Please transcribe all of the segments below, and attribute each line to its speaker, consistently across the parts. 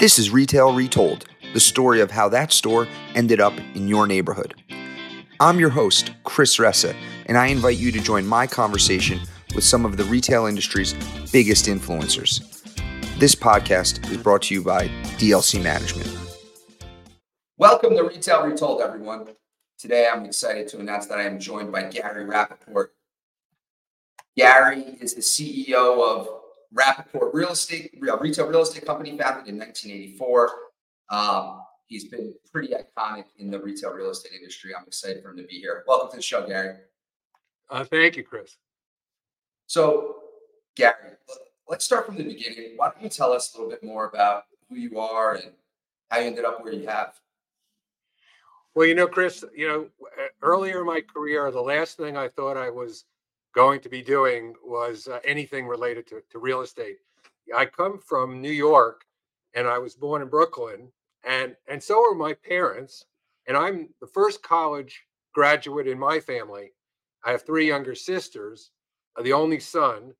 Speaker 1: This is Retail Retold, the story of how that store ended up in your neighborhood. I'm your host, Chris Ressa, and I invite you to join my conversation with some of the retail industry's biggest influencers. This podcast is brought to you by DLC Management. Welcome to Retail Retold, everyone. Today I'm excited to announce that I am joined by Gary Rappaport. Gary is the CEO of Rappaport Real Estate, retail real estate company founded in 1984. Um, he's been pretty iconic in the retail real estate industry. I'm excited for him to be here. Welcome to the show, Gary.
Speaker 2: Uh, thank you, Chris.
Speaker 1: So, Gary, let's start from the beginning. Why don't you tell us a little bit more about who you are and how you ended up where you have?
Speaker 2: Well, you know, Chris, you know, earlier in my career, the last thing I thought I was going to be doing was uh, anything related to, to real estate. I come from New York and I was born in Brooklyn and and so are my parents and I'm the first college graduate in my family. I have three younger sisters, uh, the only son.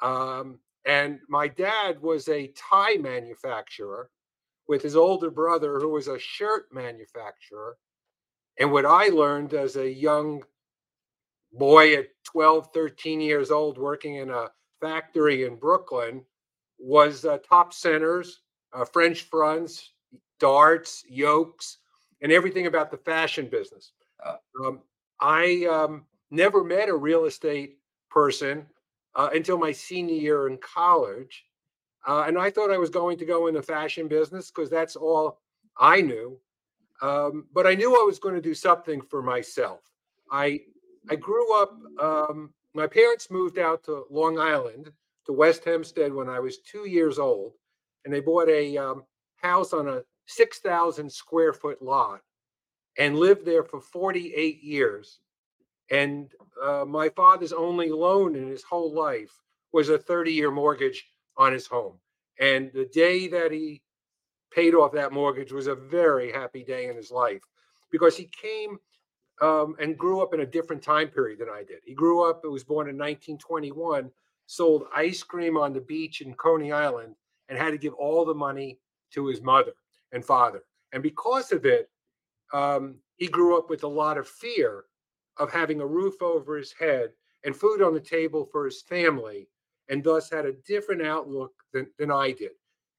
Speaker 2: Um, and my dad was a tie manufacturer with his older brother who was a shirt manufacturer. And what I learned as a young boy at 12, 13 years old working in a factory in Brooklyn was uh, top centers, uh, French fronts, darts, yokes, and everything about the fashion business. Uh. Um, I um, never met a real estate person uh, until my senior year in college. Uh, and I thought I was going to go in the fashion business because that's all I knew. Um, but I knew I was going to do something for myself. I I grew up. Um, my parents moved out to Long Island to West Hempstead when I was two years old, and they bought a um, house on a six thousand square foot lot and lived there for forty eight years. And uh, my father's only loan in his whole life was a thirty year mortgage on his home. And the day that he paid off that mortgage was a very happy day in his life because he came um, and grew up in a different time period than I did. He grew up, he was born in 1921, sold ice cream on the beach in Coney Island, and had to give all the money to his mother and father. And because of it, um, he grew up with a lot of fear of having a roof over his head and food on the table for his family, and thus had a different outlook than, than I did.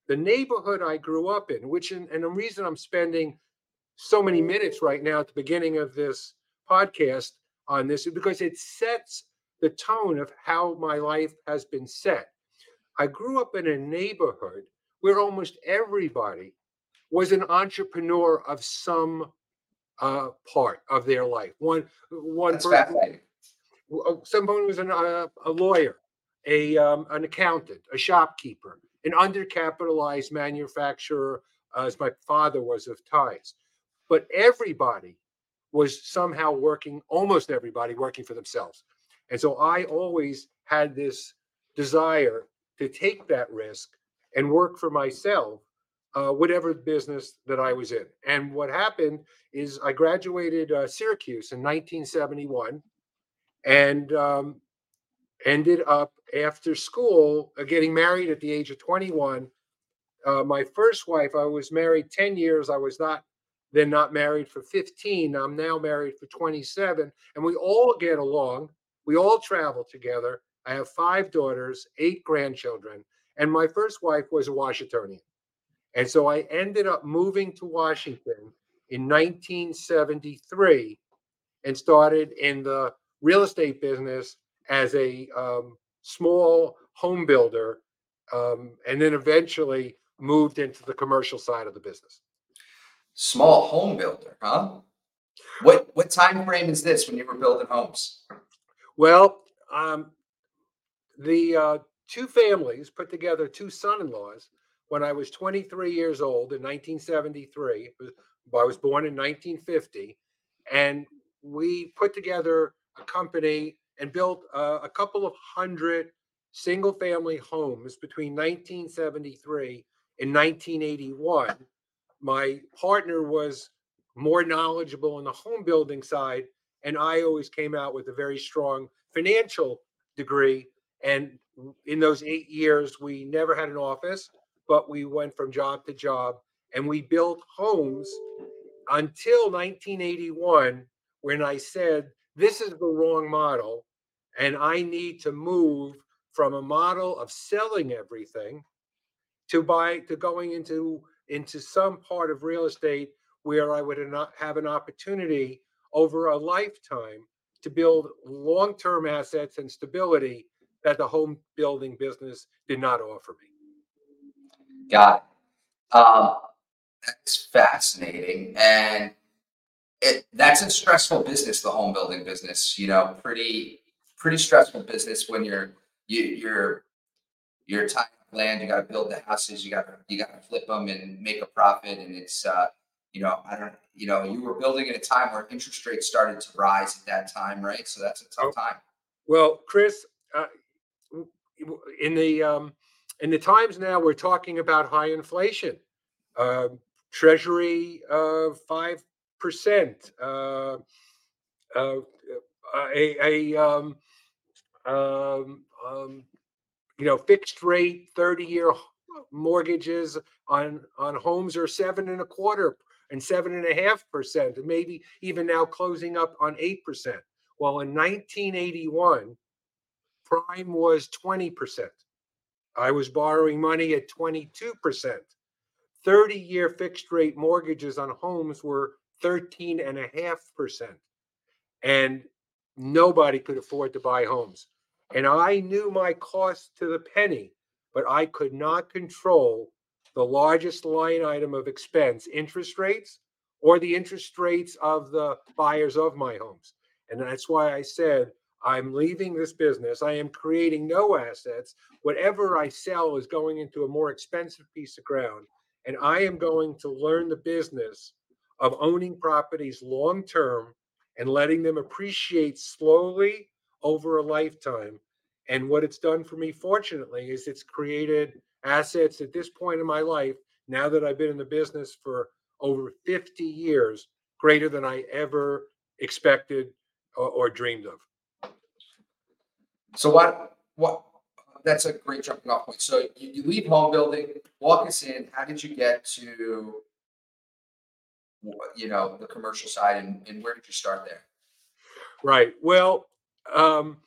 Speaker 2: The neighborhood I grew up in, which, and the reason I'm spending so many minutes right now at the beginning of this podcast on this because it sets the tone of how my life has been set. I grew up in a neighborhood where almost everybody was an entrepreneur of some uh, part of their life. One, one
Speaker 1: That's person,
Speaker 2: uh, someone was an, uh, a lawyer, a um, an accountant, a shopkeeper, an undercapitalized manufacturer, as my father was of ties but everybody was somehow working, almost everybody working for themselves. And so I always had this desire to take that risk and work for myself, uh, whatever business that I was in. And what happened is I graduated uh, Syracuse in 1971 and um, ended up after school uh, getting married at the age of 21. Uh, my first wife, I was married 10 years. I was not then not married for 15. I'm now married for 27. And we all get along. We all travel together. I have five daughters, eight grandchildren. And my first wife was a Washingtonian. And so I ended up moving to Washington in 1973 and started in the real estate business as a um, small home builder. Um, and then eventually moved into the commercial side of the business
Speaker 1: small home builder, huh? What what time frame is this when you were building homes?
Speaker 2: Well, um, the uh, two families put together two son-in-laws when I was 23 years old in 1973. I was born in 1950, and we put together a company and built uh, a couple of hundred single-family homes between 1973 and 1981 my partner was more knowledgeable on the home building side and i always came out with a very strong financial degree. And in those eight years we never had an office but we went from job to job and we built homes until 1981 when I said, this is the wrong model and I need to move from a model of selling everything to buy to going into into some part of real estate where I would not have an opportunity over a lifetime to build long-term assets and stability that the home building business did not offer me.
Speaker 1: Got it. Um, that's fascinating, and it that's a stressful business, the home building business. You know, pretty pretty stressful business when you're you, you're you're tying up land. You got to build the houses. You got you got to flip them and make a profit. And it's uh, you know I don't you know you were building at a time where interest rates started to rise at that time, right? So that's a tough oh, time.
Speaker 2: Well, Chris, uh, in the um, in the times now, we're talking about high inflation, uh, Treasury five percent, uh, uh, a, a um, um, um, you know fixed rate thirty year mortgages on on homes are seven and a quarter and seven and a half percent, and maybe even now closing up on eight percent. Well, in 1981, prime was 20%. I was borrowing money at 22%. 30 year fixed rate mortgages on homes were 13.5%. And nobody could afford to buy homes. And I knew my cost to the penny, but I could not control the largest line item of expense, interest rates, or the interest rates of the buyers of my homes. And that's why I said I'm leaving this business. I am creating no assets. Whatever I sell is going into a more expensive piece of ground. And I am going to learn the business of owning properties long term and letting them appreciate slowly over a lifetime. And what it's done for me, fortunately, is it's created assets at this point in my life, now that I've been in the business for over 50 years, greater than I ever expected or, or dreamed of.
Speaker 1: So what, what, that's a great jumping off point. So you, you leave home building, walk us in, how did you get to, you know, the commercial side and, and where did you start there?
Speaker 2: Right. Well, um,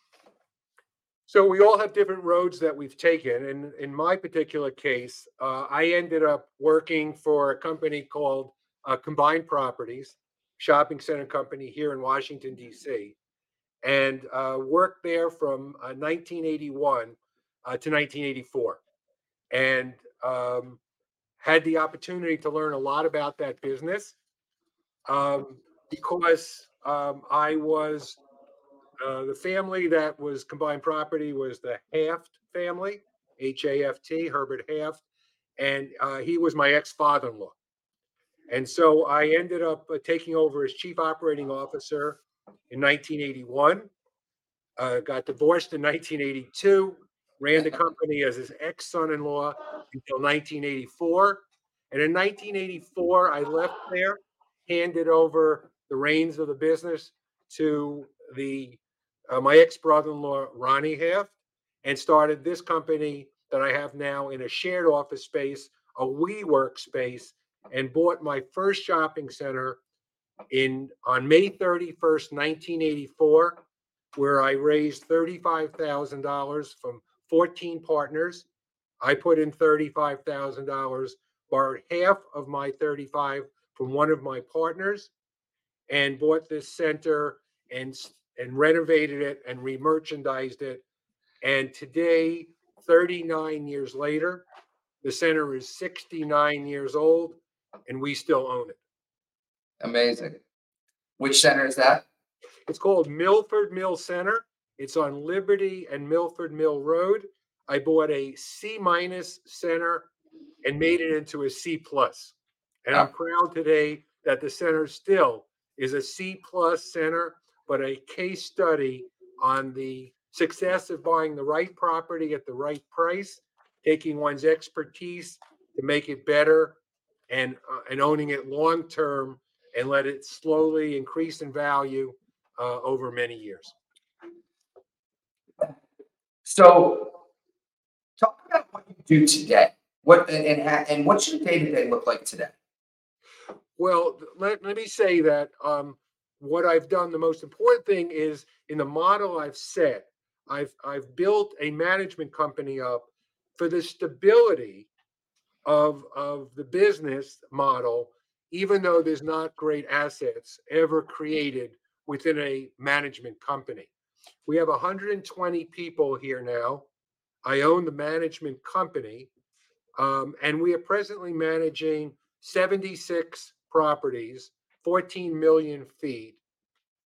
Speaker 2: so we all have different roads that we've taken. And in my particular case, uh, I ended up working for a company called uh, Combined Properties, shopping center company here in Washington, D.C and uh, worked there from uh, 1981 uh, to 1984 and um, had the opportunity to learn a lot about that business um, because um, I was uh, the family that was combined property was the Haft family, H A F T, Herbert Haft, and uh, he was my ex father in law. And so I ended up uh, taking over as chief operating officer in 1981, uh, got divorced in 1982, ran the company as his ex son in law until 1984. And in 1984, I left there, handed over the reins of the business to the uh, my ex brother in law, Ronnie Haft, and started this company that I have now in a shared office space, a WeWork space, and bought my first shopping center in on May 31st, 1984, where I raised $35,000 from 14 partners. I put in $35,000, borrowed half of my 35 from one of my partners, and bought this center and and renovated it and remerchandised it. And today, 39 years later, the center is 69 years old, and we still own it.
Speaker 1: Amazing. Which center is that?
Speaker 2: It's called Milford Mill Center. It's on Liberty and Milford Mill Road. I bought a C minus center and made it into a C plus. And I'm proud today that the center still is a C plus center, but a case study on the success of buying the right property at the right price, taking one's expertise to make it better, and uh, and owning it long term and let it slowly increase in value uh, over many years.
Speaker 1: So, talk about what you do today. What and and, what's your day to day look like today?
Speaker 2: Well, let, let me say that um, what I've done, the most important thing is in the model I've set, I've I've built a management company up for the stability of of the business model, even though there's not great assets ever created within a management company. We have 120 people here now. I own the management company, um, and we are presently managing 76 properties, 14 million feet,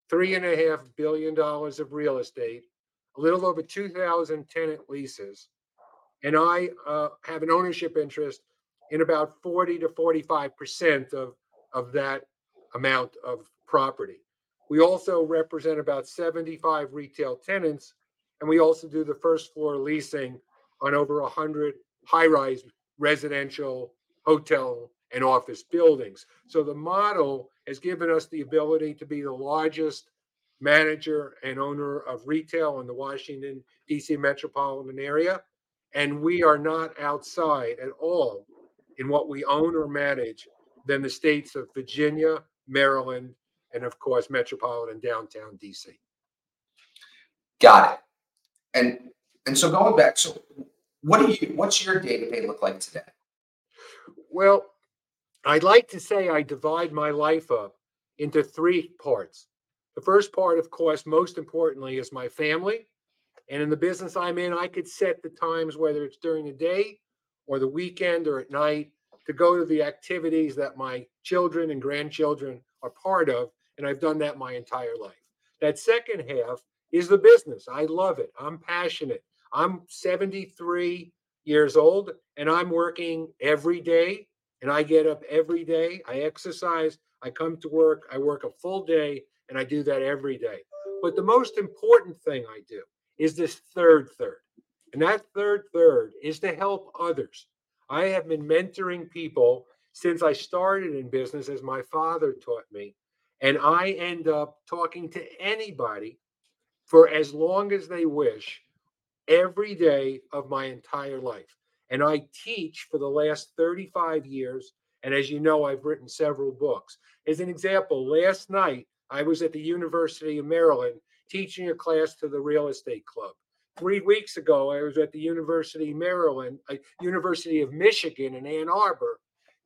Speaker 2: three and a half billion dollars of real estate, a little over 2,000 tenant leases, and I uh, have an ownership interest in about 40 to 45 percent of of that amount of property. We also represent about 75 retail tenants, and we also do the first floor leasing on over 100 high-rise residential, hotel, and office buildings. So the model has given us the ability to be the largest manager and owner of retail in the Washington, D.C. metropolitan area. And we are not outside at all in what we own or manage than the states of Virginia, Maryland, and of course, metropolitan downtown DC.
Speaker 1: Got it. And and so going back, so what do you what's your day to day look like today?
Speaker 2: Well, I'd like to say I divide my life up into three parts. The first part, of course, most importantly, is my family. And in the business I'm in, I could set the times, whether it's during the day or the weekend or at night, to go to the activities that my children and grandchildren are part of. And I've done that my entire life. That second half is the business. I love it. I'm passionate. I'm 73 years old and I'm working every day and I get up every day. I exercise. I come to work. I work a full day and I do that every day. But the most important thing I do is this third third. And that third third is to help others. I have been mentoring people since I started in business, as my father taught me. And I end up talking to anybody for as long as they wish every day of my entire life. And I teach for the last 35 years. And as you know, I've written several books. As an example, last night I was at the University of Maryland teaching a class to the real estate club. Three weeks ago, I was at the University of Maryland, uh, University of Michigan in Ann Arbor,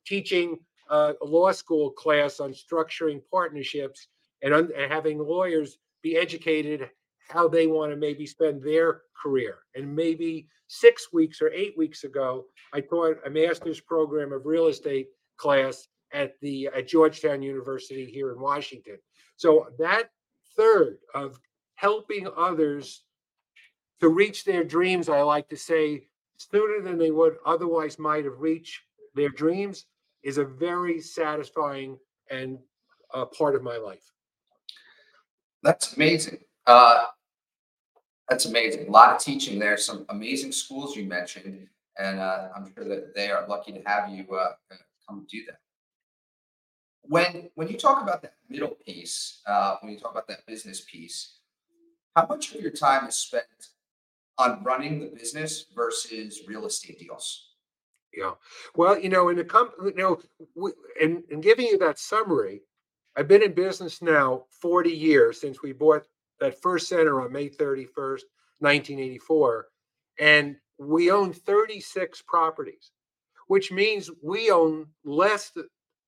Speaker 2: teaching uh, a law school class on structuring partnerships and, un- and having lawyers be educated how they want to maybe spend their career. And maybe six weeks or eight weeks ago, I taught a master's program of real estate class at the at Georgetown University here in Washington. So that third of helping others to reach their dreams, I like to say, sooner than they would otherwise might have reached their dreams, is a very satisfying and uh, part of my life.
Speaker 1: That's amazing. Uh, that's amazing. A lot of teaching there. Some amazing schools you mentioned, and uh, I'm sure that they are lucky to have you uh, come do that. When when you talk about that middle piece, uh, when you talk about that business piece, how much of your time is spent on running the business versus real estate deals?
Speaker 2: Yeah. Well, you know, in the company, you know, we, in, in giving you that summary, I've been in business now 40 years since we bought that first center on May 31st, 1984. And we own 36 properties, which means we own less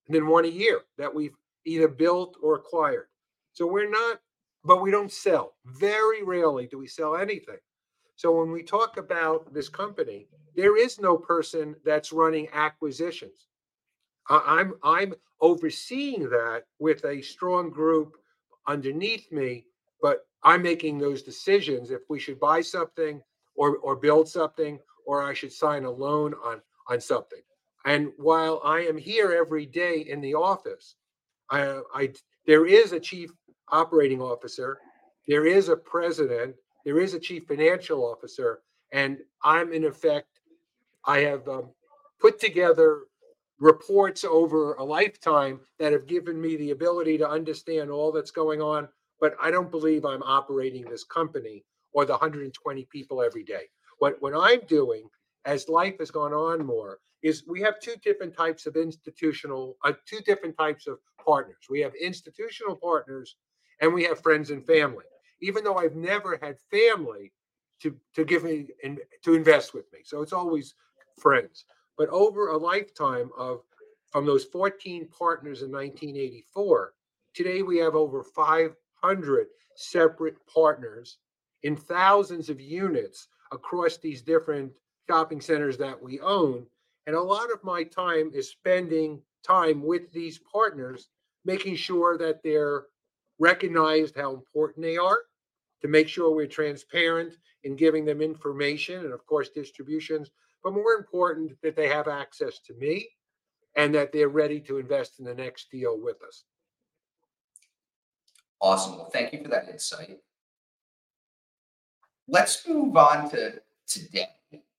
Speaker 2: than one a year that we've either built or acquired. So we're not, but we don't sell. Very rarely do we sell anything. So when we talk about this company, there is no person that's running acquisitions. I'm I'm overseeing that with a strong group underneath me, but I'm making those decisions if we should buy something or or build something or I should sign a loan on on something. And while I am here every day in the office, I, I there is a chief operating officer, there is a president, there is a chief financial officer, and I'm in effect, I have um, put together reports over a lifetime that have given me the ability to understand all that's going on. But I don't believe I'm operating this company or the 120 people every day. What what I'm doing as life has gone on more is we have two different types of institutional, uh, two different types of partners. We have institutional partners and we have friends and family. Even though I've never had family to, to give me and to invest with me. So it's always friends. But over a lifetime of from those 14 partners in 1984, today we have over 500 separate partners in thousands of units across these different shopping centers that we own. And a lot of my time is spending time with these partners, making sure that they're recognized how important they are, to make sure we're transparent in giving them information and, of course, distributions. But more important, that they have access to me and that they're ready to invest in the next deal with us.
Speaker 1: Awesome. Well, thank you for that insight. Let's move on to today.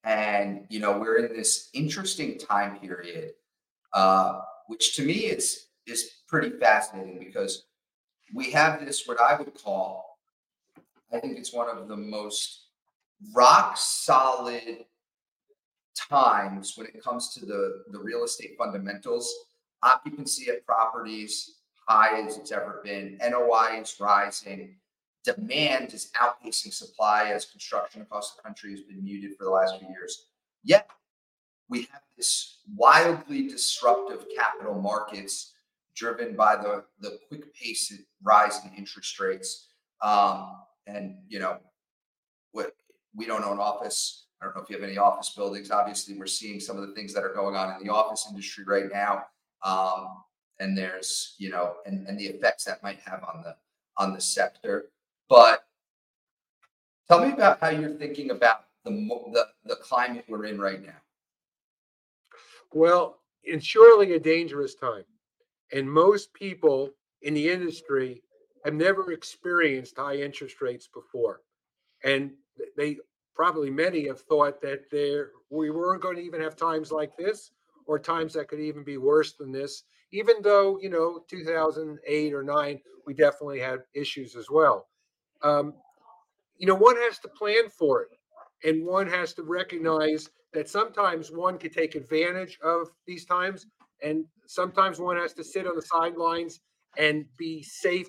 Speaker 1: And, you know, we're in this interesting time period, uh, which to me is, is pretty fascinating because we have this, what I would call, I think it's one of the most rock solid times when it comes to the, the real estate fundamentals. Occupancy of properties high as it's ever been. NOI is rising demand is outpacing supply as construction across the country has been muted for the last few years. Yet we have this wildly disruptive capital markets driven by the, the quick pace rise in interest rates. Um, and, you know, what we don't own office. I don't know if you have any office buildings. Obviously, we're seeing some of the things that are going on in the office industry right now. Um, and there's, you know, and, and the effects that might have on the on the sector. But tell me about how you're thinking about the the, the climate we're in right now.
Speaker 2: Well, it's surely a dangerous time, and most people in the industry have never experienced high interest rates before, and they probably many have thought that there we weren't going to even have times like this or times that could even be worse than this even though you know 2008 or 9 we definitely had issues as well um, you know, one has to plan for it and one has to recognize that sometimes one can take advantage of these times and sometimes one has to sit on the sidelines and be safe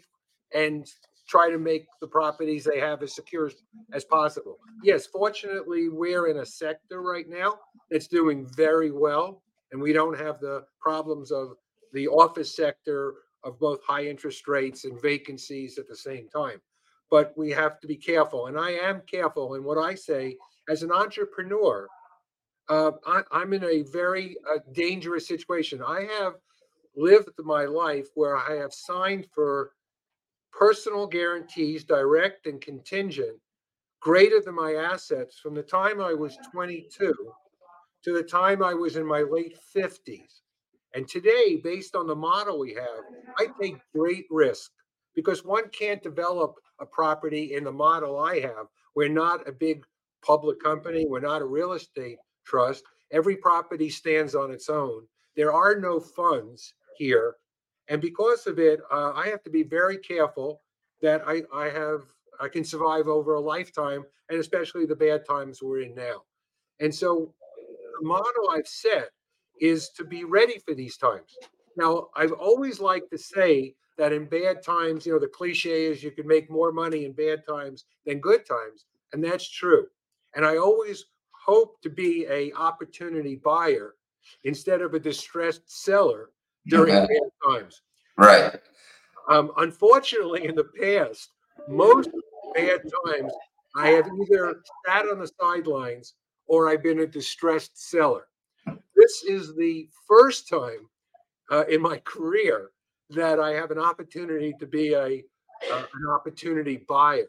Speaker 2: and try to make the properties they have as secure as possible. Yes, fortunately, we're in a sector right now that's doing very well, and we don't have the problems of the office sector of both high interest rates and vacancies at the same time but we have to be careful. And I am careful in what I say as an entrepreneur. Uh, I, am in a very uh, dangerous situation. I have lived my life where I have signed for personal guarantees, direct and contingent, greater than my assets from the time I was 22 to the time I was in my late 50s. And today, based on the model we have, I take great risk because one can't develop a property in the model I have. We're not a big public company, we're not a real estate trust. Every property stands on its own. There are no funds here. And because of it, uh, I have to be very careful that I, I have I can survive over a lifetime, and especially the bad times we're in now. And so the model I've set is to be ready for these times. Now, I've always liked to say that in bad times, you know, the cliche is you can make more money in bad times than good times, and that's true. And I always hope to be a opportunity buyer instead of a distressed seller during okay. bad times.
Speaker 1: Right.
Speaker 2: Um, unfortunately, in the past, most bad times, I have either sat on the sidelines or I've been a distressed seller. This is the first time uh, in my career that I have an opportunity to be a uh, an opportunity buyer.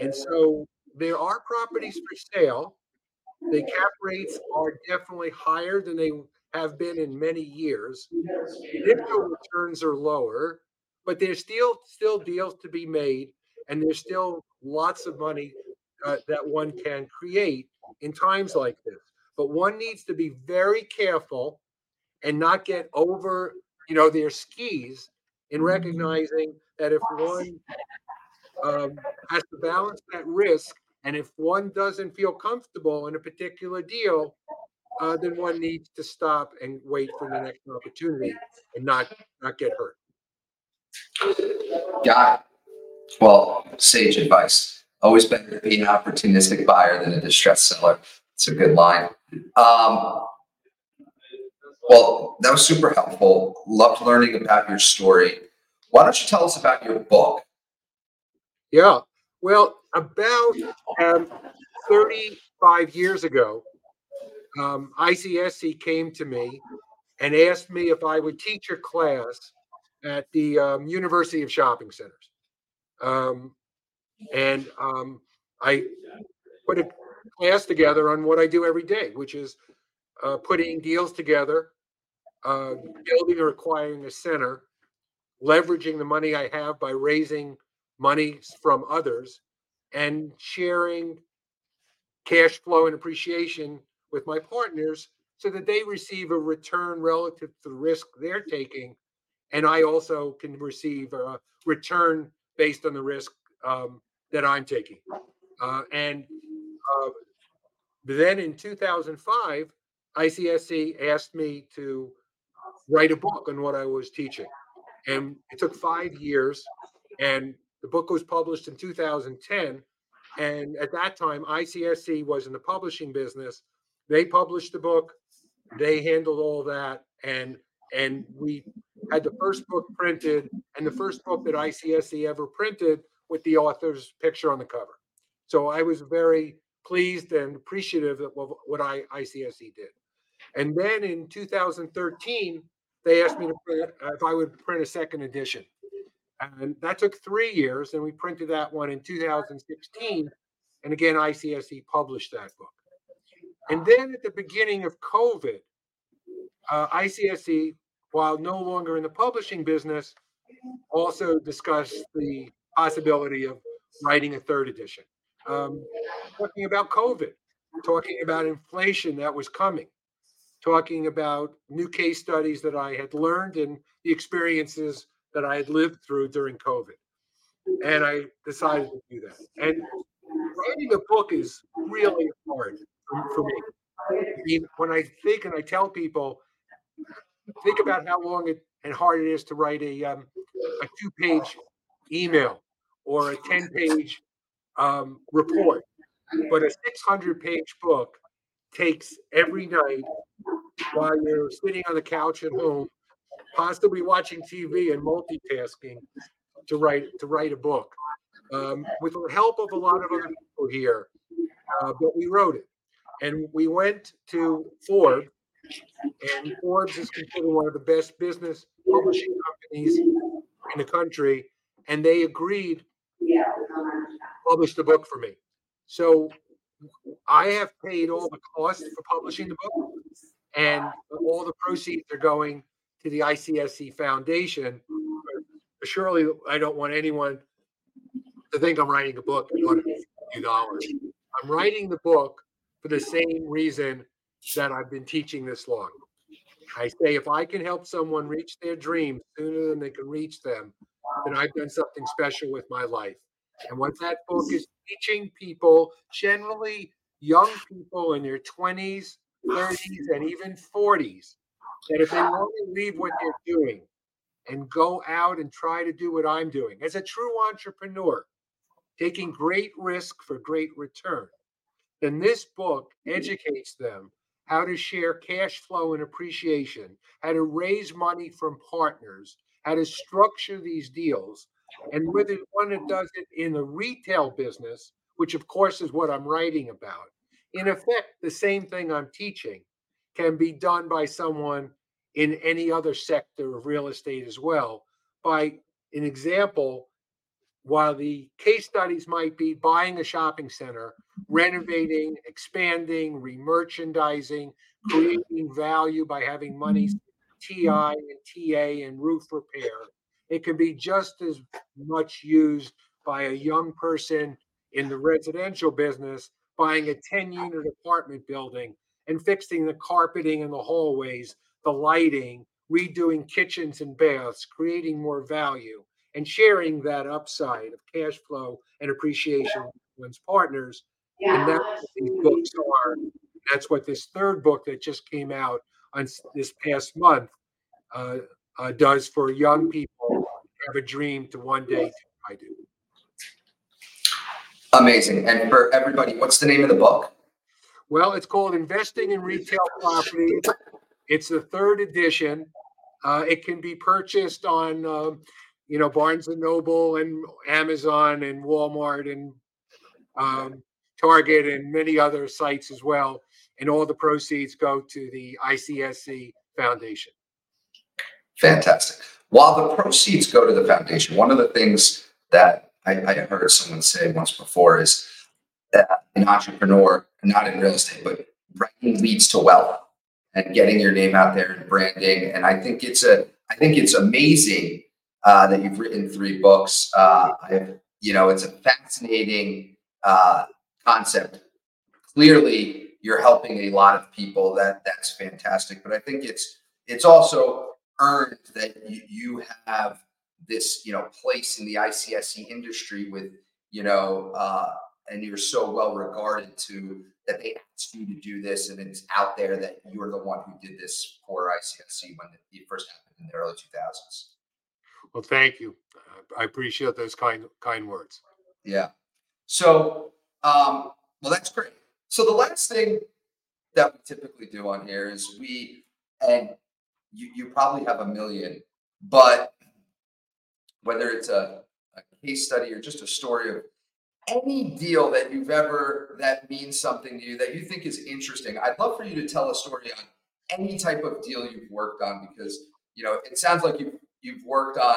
Speaker 2: And so there are properties for sale. The cap rates are definitely higher than they have been in many years. Initial returns are lower, but there's still still deals to be made, and there's still lots of money uh, that one can create in times like this. But one needs to be very careful and not get over, you know, their skis in recognizing that if one um, has to balance that risk, and if one doesn't feel comfortable in a particular deal, uh, then one needs to stop and wait for the next opportunity and not not get hurt.
Speaker 1: Got it. Well, sage advice. Always better to be an opportunistic buyer than a distressed seller. It's a good line. Um, well, that was super helpful. Loved learning about your story. Why don't you tell us about your book?
Speaker 2: Yeah. Well, about um, 35 years ago, um, ICSC came to me and asked me if I would teach a class at the um, University of Shopping Centers. Um, and um, I put a class together on what I do every day, which is uh, putting deals together, uh, building or acquiring a center, leveraging the money I have by raising money from others, and sharing cash flow and appreciation with my partners so that they receive a return relative to the risk they're taking. And I also can receive a return based on the risk um, that I'm taking. Uh, and uh, then in 2005, ICSC asked me to write a book on what I was teaching. And it took five years. And the book was published in 2010. And at that time, ICSC was in the publishing business. They published the book, they handled all that, and and we had the first book printed and the first book that ICSC ever printed with the author's picture on the cover. So I was very pleased and appreciative of what I ICSC did. And then in 2013, they asked me to print, if I would print a second edition. And that took three years, and we printed that one in 2016. And again, ICSC published that book. And then at the beginning of COVID, uh, ICSC, while no longer in the publishing business, also discussed the possibility of writing a third edition. Um, talking about COVID, talking about inflation that was coming, talking about new case studies that I had learned and the experiences that I had lived through during COVID. And I decided to do that. And writing a book is really hard for me. I mean, when I think and I tell people, think about how long it and hard it is to write a um, a two page email or a ten page um, report, but a six hundred page book takes every night while you're sitting on the couch at home, possibly watching TV and multitasking to write to write a book. Um, with the help of a lot of other people here, uh, but we wrote it. And we went to Forbes, and Forbes is considered one of the best business publishing companies in the country, and they agreed to publish the book for me. So I have paid all the costs for publishing the book, and all the proceeds are going to the ICSC Foundation. Surely, I don't want anyone to think I'm writing a book and a few dollars. I'm writing the book for the same reason that I've been teaching this long. I say if I can help someone reach their dreams sooner than they can reach them, then I've done something special with my life. And what that book is teaching people, generally young people in their 20s, 30s, and even 40s, that if they want to leave what they're doing and go out and try to do what I'm doing as a true entrepreneur, taking great risk for great return, then this book educates them how to share cash flow and appreciation, how to raise money from partners, how to structure these deals. And whether one that does it in the retail business, which of course is what I'm writing about, in effect, the same thing I'm teaching can be done by someone in any other sector of real estate as well. By an example, while the case studies might be buying a shopping center, renovating, expanding, remerchandising, creating value by having money mm-hmm. TI and TA and roof repair, it can be just as much used by a young person in the residential business buying a 10 unit apartment building and fixing the carpeting in the hallways, the lighting, redoing kitchens and baths, creating more value and sharing that upside of cash flow and appreciation with one's partners. And that's what these books are. That's what this third book that just came out on this past month uh, uh, does for young people have a dream to one day I do.
Speaker 1: Amazing. And for everybody, what's the name of the book?
Speaker 2: Well, it's called Investing in Retail Property. It's the third edition. Uh, it can be purchased on, um, you know, Barnes and Noble and Amazon and Walmart and um, Target and many other sites as well. And all the proceeds go to the ICSC Foundation.
Speaker 1: Fantastic. While the proceeds go to the foundation, one of the things that I, I heard someone say once before is that an entrepreneur, not in real estate, but writing leads to wealth and getting your name out there and branding. And I think it's a, I think it's amazing uh, that you've written three books. Uh, I've, you know, it's a fascinating uh, concept. Clearly, you're helping a lot of people. That that's fantastic. But I think it's it's also earned that you, you have this you know place in the ICSC industry with you know uh, and you're so well regarded to that they asked you to do this and it's out there that you're the one who did this for ICSC when it first happened in the early 2000s.
Speaker 2: Well, thank you. I appreciate those kind kind words.
Speaker 1: Yeah. So, um, well, that's great. So the last thing that we typically do on here is we and you you probably have a million, but whether it's a, a case study or just a story of any deal that you've ever that means something to you that you think is interesting i'd love for you to tell a story on any type of deal you've worked on because you know it sounds like you've you've worked on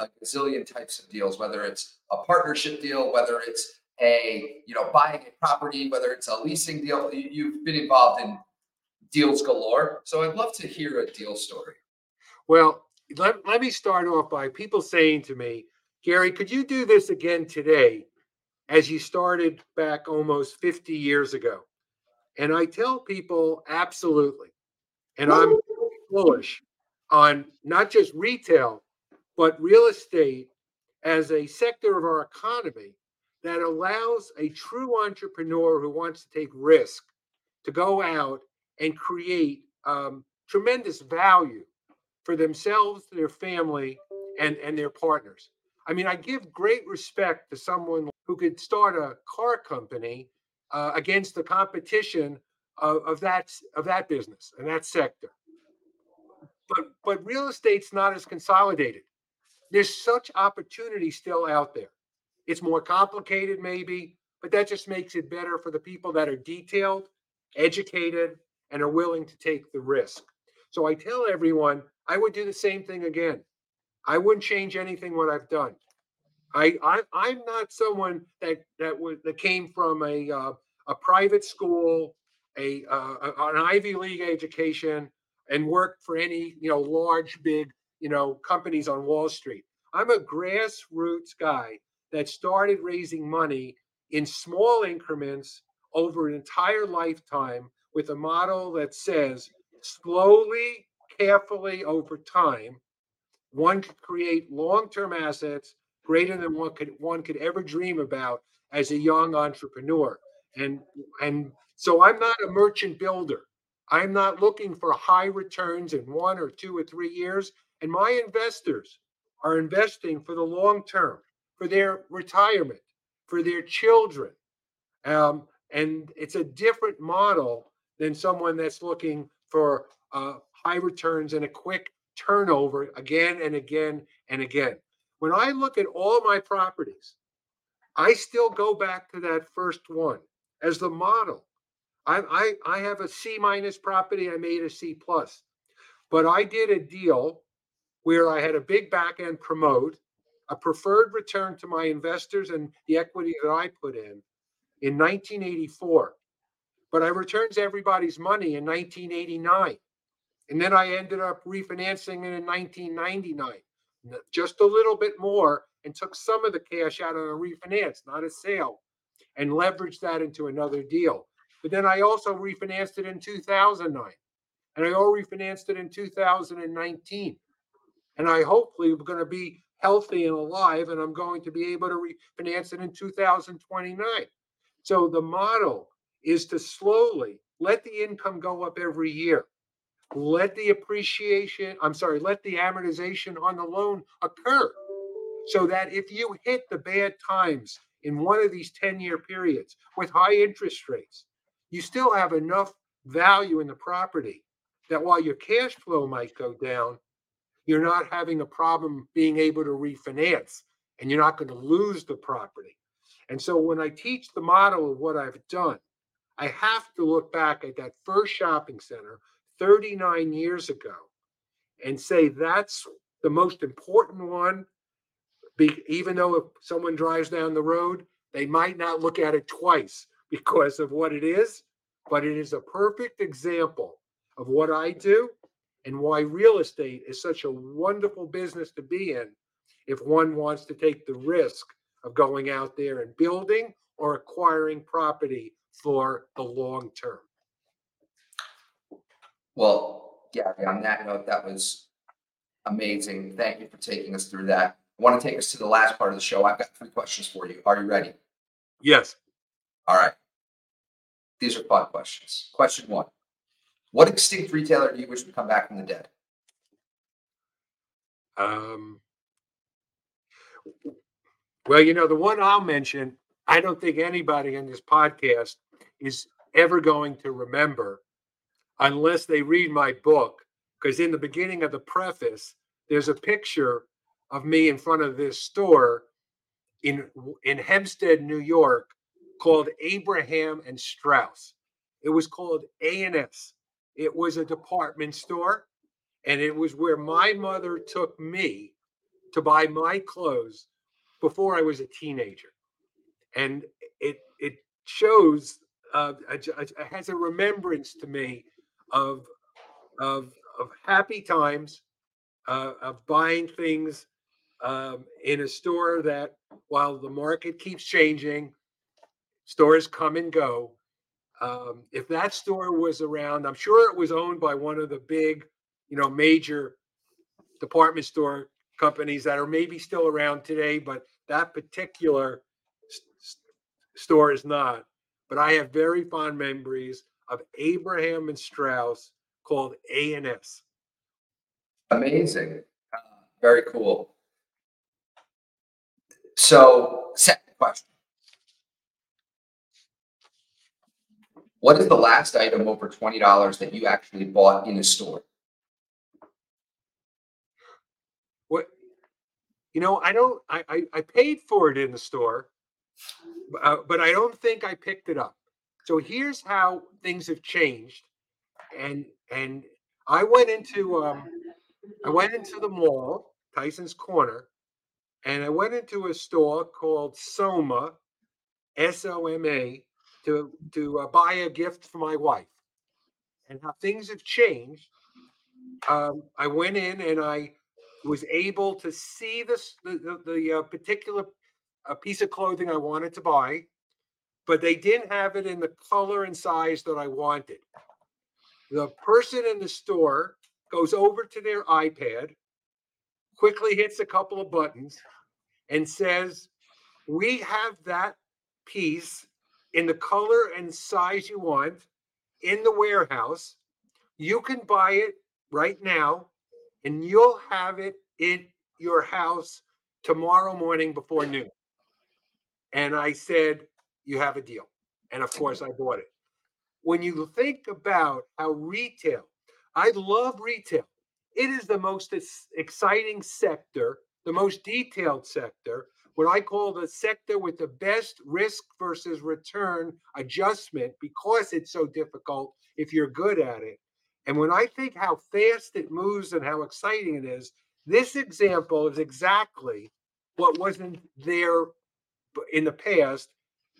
Speaker 1: a gazillion types of deals whether it's a partnership deal whether it's a you know buying a property whether it's a leasing deal you've been involved in deals galore so i'd love to hear a deal story
Speaker 2: well let, let me start off by people saying to me, Gary, could you do this again today as you started back almost 50 years ago? And I tell people, absolutely. And I'm bullish on not just retail, but real estate as a sector of our economy that allows a true entrepreneur who wants to take risk to go out and create um, tremendous value for themselves, their family, and, and their partners. I mean, I give great respect to someone who could start a car company uh, against the competition of, of that of that business and that sector. But but real estate's not as consolidated. There's such opportunity still out there. It's more complicated, maybe, but that just makes it better for the people that are detailed, educated, and are willing to take the risk. So I tell everyone I would do the same thing again. I wouldn't change anything what I've done. I, I I'm not someone that that was that came from a uh, a private school, a uh, an Ivy League education, and worked for any you know large big you know companies on Wall Street. I'm a grassroots guy that started raising money in small increments over an entire lifetime with a model that says slowly carefully over time, one could create long-term assets greater than one could one could ever dream about as a young entrepreneur. And and so I'm not a merchant builder. I'm not looking for high returns in one or two or three years. And my investors are investing for the long term, for their retirement, for their children. Um, and it's a different model than someone that's looking for uh, high returns and a quick turnover again and again and again. When I look at all my properties, I still go back to that first one as the model. I, I, I have a C minus property, I made a C plus, but I did a deal where I had a big back end promote, a preferred return to my investors and the equity that I put in in 1984. But I returned everybody's money in 1989. And then I ended up refinancing it in 1999, just a little bit more, and took some of the cash out of a refinance, not a sale, and leveraged that into another deal. But then I also refinanced it in 2009, and I all refinanced it in 2019. And I hopefully am going to be healthy and alive, and I'm going to be able to refinance it in 2029. So the model is to slowly let the income go up every year. Let the appreciation, I'm sorry, let the amortization on the loan occur so that if you hit the bad times in one of these 10 year periods with high interest rates, you still have enough value in the property that while your cash flow might go down, you're not having a problem being able to refinance and you're not going to lose the property. And so when I teach the model of what I've done, I have to look back at that first shopping center 39 years ago and say that's the most important one. Be, even though if someone drives down the road, they might not look at it twice because of what it is, but it is a perfect example of what I do and why real estate is such a wonderful business to be in if one wants to take the risk of going out there and building or acquiring property for the long term.
Speaker 1: Well, Gary, on that note, that was amazing. Thank you for taking us through that. I want to take us to the last part of the show. I've got three questions for you. Are you ready?
Speaker 2: Yes.
Speaker 1: All right. These are fun questions. Question one What extinct retailer do you wish would come back from the dead?
Speaker 2: Um, well, you know, the one I'll mention, I don't think anybody in this podcast is ever going to remember unless they read my book. Because in the beginning of the preface, there's a picture of me in front of this store in in Hempstead, New York, called Abraham and Straus. It was called A&S. It was a department store, and it was where my mother took me to buy my clothes before I was a teenager, and it it shows uh, has a remembrance to me of of of happy times, uh, of buying things um, in a store that, while the market keeps changing, stores come and go. Um, if that store was around, I'm sure it was owned by one of the big, you know, major department store companies that are maybe still around today, but that particular st- store is not. But I have very fond memories of Abraham and Straus called A and S.
Speaker 1: Amazing, uh, very cool. So, second question. What is the last item over $20 that you actually bought in a store?
Speaker 2: What you know, I don't I I, I paid for it in the store, uh, but I don't think I picked it up. So here's how things have changed. And and I went into um I went into the mall, Tyson's Corner, and I went into a store called Soma, S O M A, to to uh, buy a gift for my wife. And how things have changed. Um, I went in and I was able to see this the the, the uh, particular uh, piece of clothing I wanted to buy, but they didn't have it in the color and size that I wanted. The person in the store goes over to their iPad, quickly hits a couple of buttons, and says, We have that piece in the color and size you want in the warehouse. You can buy it right now, and you'll have it in your house tomorrow morning before noon. And I said, You have a deal. And of course, I bought it. When you think about how retail, I love retail. It is the most exciting sector the most detailed sector, what I call the sector with the best risk versus return adjustment because it's so difficult if you're good at it. And when I think how fast it moves and how exciting it is, this example is exactly what wasn't there in the past,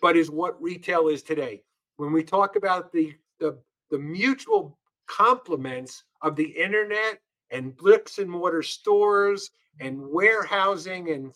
Speaker 2: but is what retail is today. When we talk about the the, the mutual complements of the internet and bricks and mortar stores and warehousing and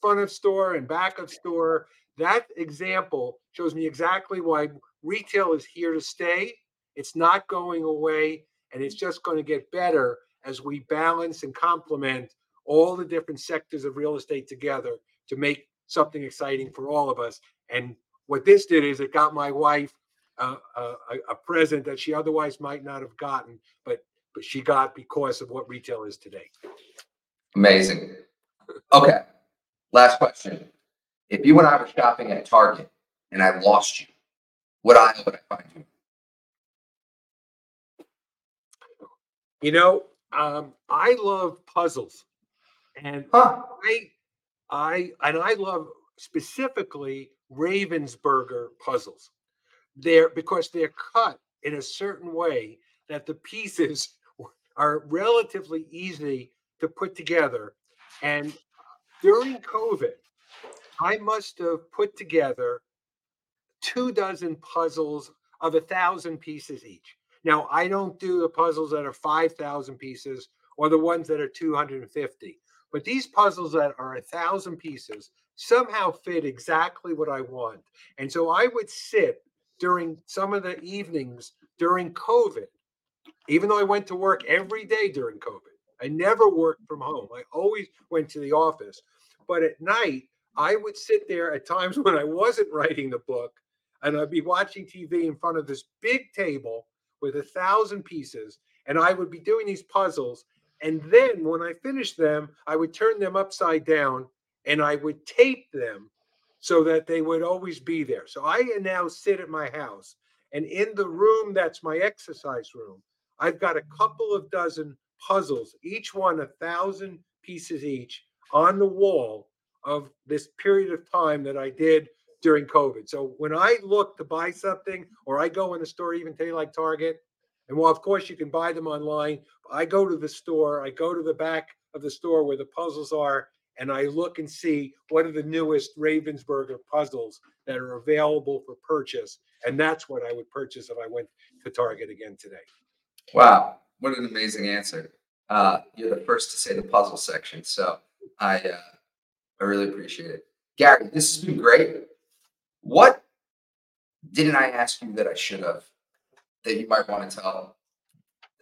Speaker 2: front of store and back of store. That example shows me exactly why retail is here to stay. It's not going away, and it's just going to get better as we balance and complement all the different sectors of real estate together to make something exciting for all of us. And what this did is it got my wife a, a, a present that she otherwise might not have gotten, but but she got because of what retail is today.
Speaker 1: Amazing. Okay. Last question. If you and I were shopping at Target and I lost you, what aisle would I find you?
Speaker 2: You know, um, I love puzzles, and
Speaker 1: Huh.
Speaker 2: I, I, and I love specifically Ravensburger puzzles. They're because they're cut in a certain way that the pieces are relatively easy to put together. And during COVID, I must have put together two dozen puzzles of a thousand pieces each. Now, I don't do the puzzles that are 5,000 pieces or the ones that are 250, but these puzzles that are a thousand pieces somehow fit exactly what I want. And so I would sit during some of the evenings during COVID, even though I went to work every day during COVID. I never worked from home. I always went to the office. But at night, I would sit there at times when I wasn't writing the book and I'd be watching TV in front of this big table with a thousand pieces. And I would be doing these puzzles. And then when I finished them, I would turn them upside down and I would tape them so that they would always be there. So I now sit at my house and in the room that's my exercise room, I've got a couple of dozen puzzles, each one a thousand pieces each on the wall of this period of time that I did during COVID. So when I look to buy something or I go in a store, even today like Target, and well, of course you can buy them online. I go to the store, I go to the back of the store where the puzzles are, and I look and see what are the newest Ravensburger puzzles that are available for purchase. And that's what I would purchase if I went to Target again today.
Speaker 1: Wow. What an amazing answer. Uh, you're the first to say the puzzle section. So I, uh, I really appreciate it. Gary, this has been great. What didn't I ask you that I should have that you might want to tell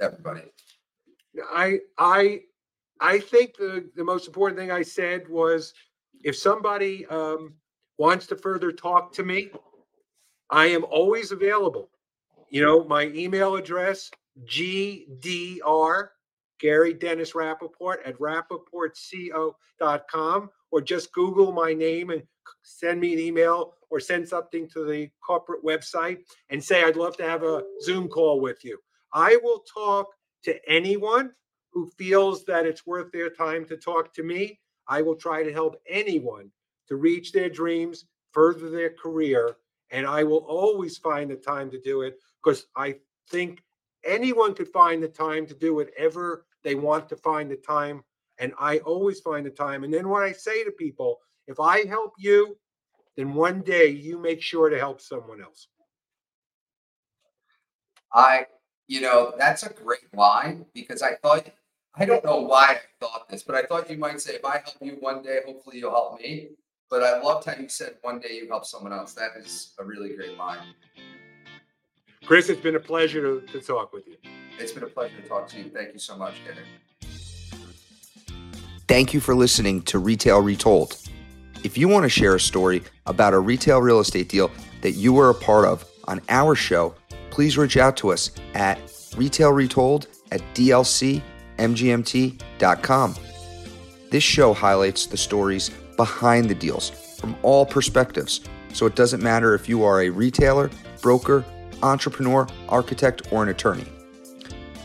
Speaker 1: everybody?
Speaker 2: I I I think the the most important thing I said was if somebody um, wants to further talk to me, I am always available. You know, my email address gdr Gary Dennis Rappaport at rappaportco.com or just Google my name and send me an email or send something to the corporate website and say, I'd love to have a Zoom call with you. I will talk to anyone who feels that it's worth their time to talk to me. I will try to help anyone to reach their dreams, further their career, and I will always find the time to do it because I think anyone could find the time to do whatever they want to find the time. And I always find the time. And then when I say to people, if I help you, then one day you make sure to help someone else.
Speaker 1: I, you know, that's a great line because I thought, I don't know why I thought this, but I thought you might say, if I help you one day, hopefully you'll help me. But I loved how you said one day you help someone else. That is a really great line.
Speaker 2: Chris, it's been a pleasure to, to talk with you.
Speaker 1: It's been a pleasure to talk to you. Thank you so much, Gary. Thank you for listening to Retail Retold. If you want to share a story about a retail real estate deal that you were a part of on our show, please reach out to us at retailretold at dlcmgmt.com. This show highlights the stories behind the deals from all perspectives, so it doesn't matter if you are a retailer, broker, entrepreneur, architect, or an attorney.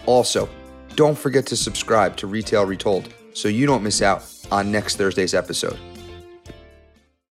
Speaker 1: Also, don't forget to subscribe to Retail Retold so you don't miss out on next Thursday's episode.